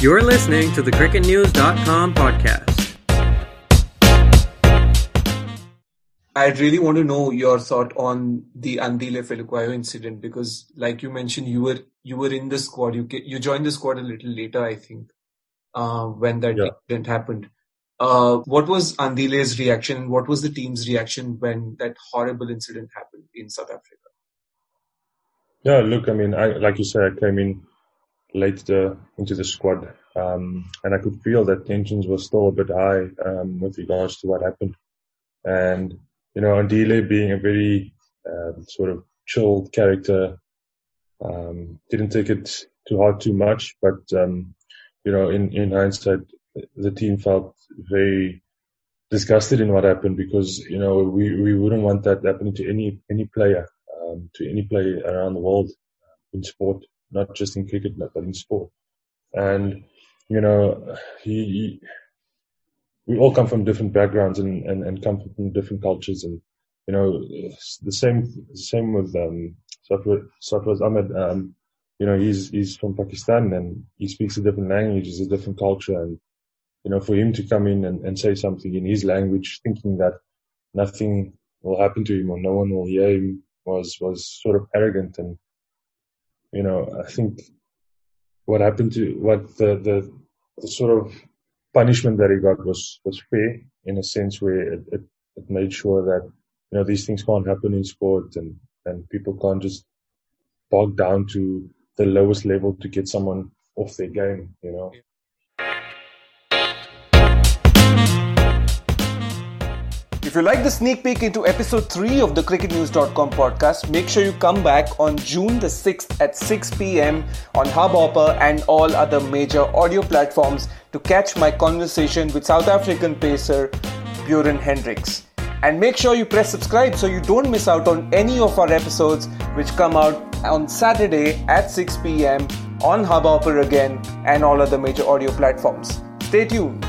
You're listening to the cricketnews.com podcast. I really want to know your thought on the Andile Phehlukwayo incident because, like you mentioned, you were you were in the squad. You you joined the squad a little later, I think, uh, when that yeah. incident happened. Uh, what was Andile's reaction? What was the team's reaction when that horrible incident happened in South Africa? Yeah, look, I mean, I, like you said, I came in late the, into the squad, um, and I could feel that tensions were still a bit high um, with regards to what happened. And you know, Andile being a very um, sort of chilled character, um, didn't take it too hard too much, but um, you know, in in hindsight, the team felt very disgusted in what happened because you know we we wouldn't want that happening to any any player, to any player around the world in sport not just in cricket, but in sport. And, you know, he, he we all come from different backgrounds and, and, and come from different cultures. And, you know, the same, same with, um, Sarfaraz Ahmed, um, you know, he's, he's from Pakistan and he speaks a different language, it's a different culture. And, you know, for him to come in and, and say something in his language, thinking that nothing will happen to him or no one will hear him was, was sort of arrogant and, you know, I think what happened to what the, the, the sort of punishment that he got was, was fair in a sense where it, it, it made sure that, you know, these things can't happen in sport and, and people can't just bog down to the lowest level to get someone off their game, you know. If you like the sneak peek into episode 3 of the cricketnews.com podcast, make sure you come back on June the 6th at 6 pm on Hubhopper and all other major audio platforms to catch my conversation with South African pacer Beuran Hendricks. And make sure you press subscribe so you don't miss out on any of our episodes which come out on Saturday at 6 pm on Hubhopper again and all other major audio platforms. Stay tuned.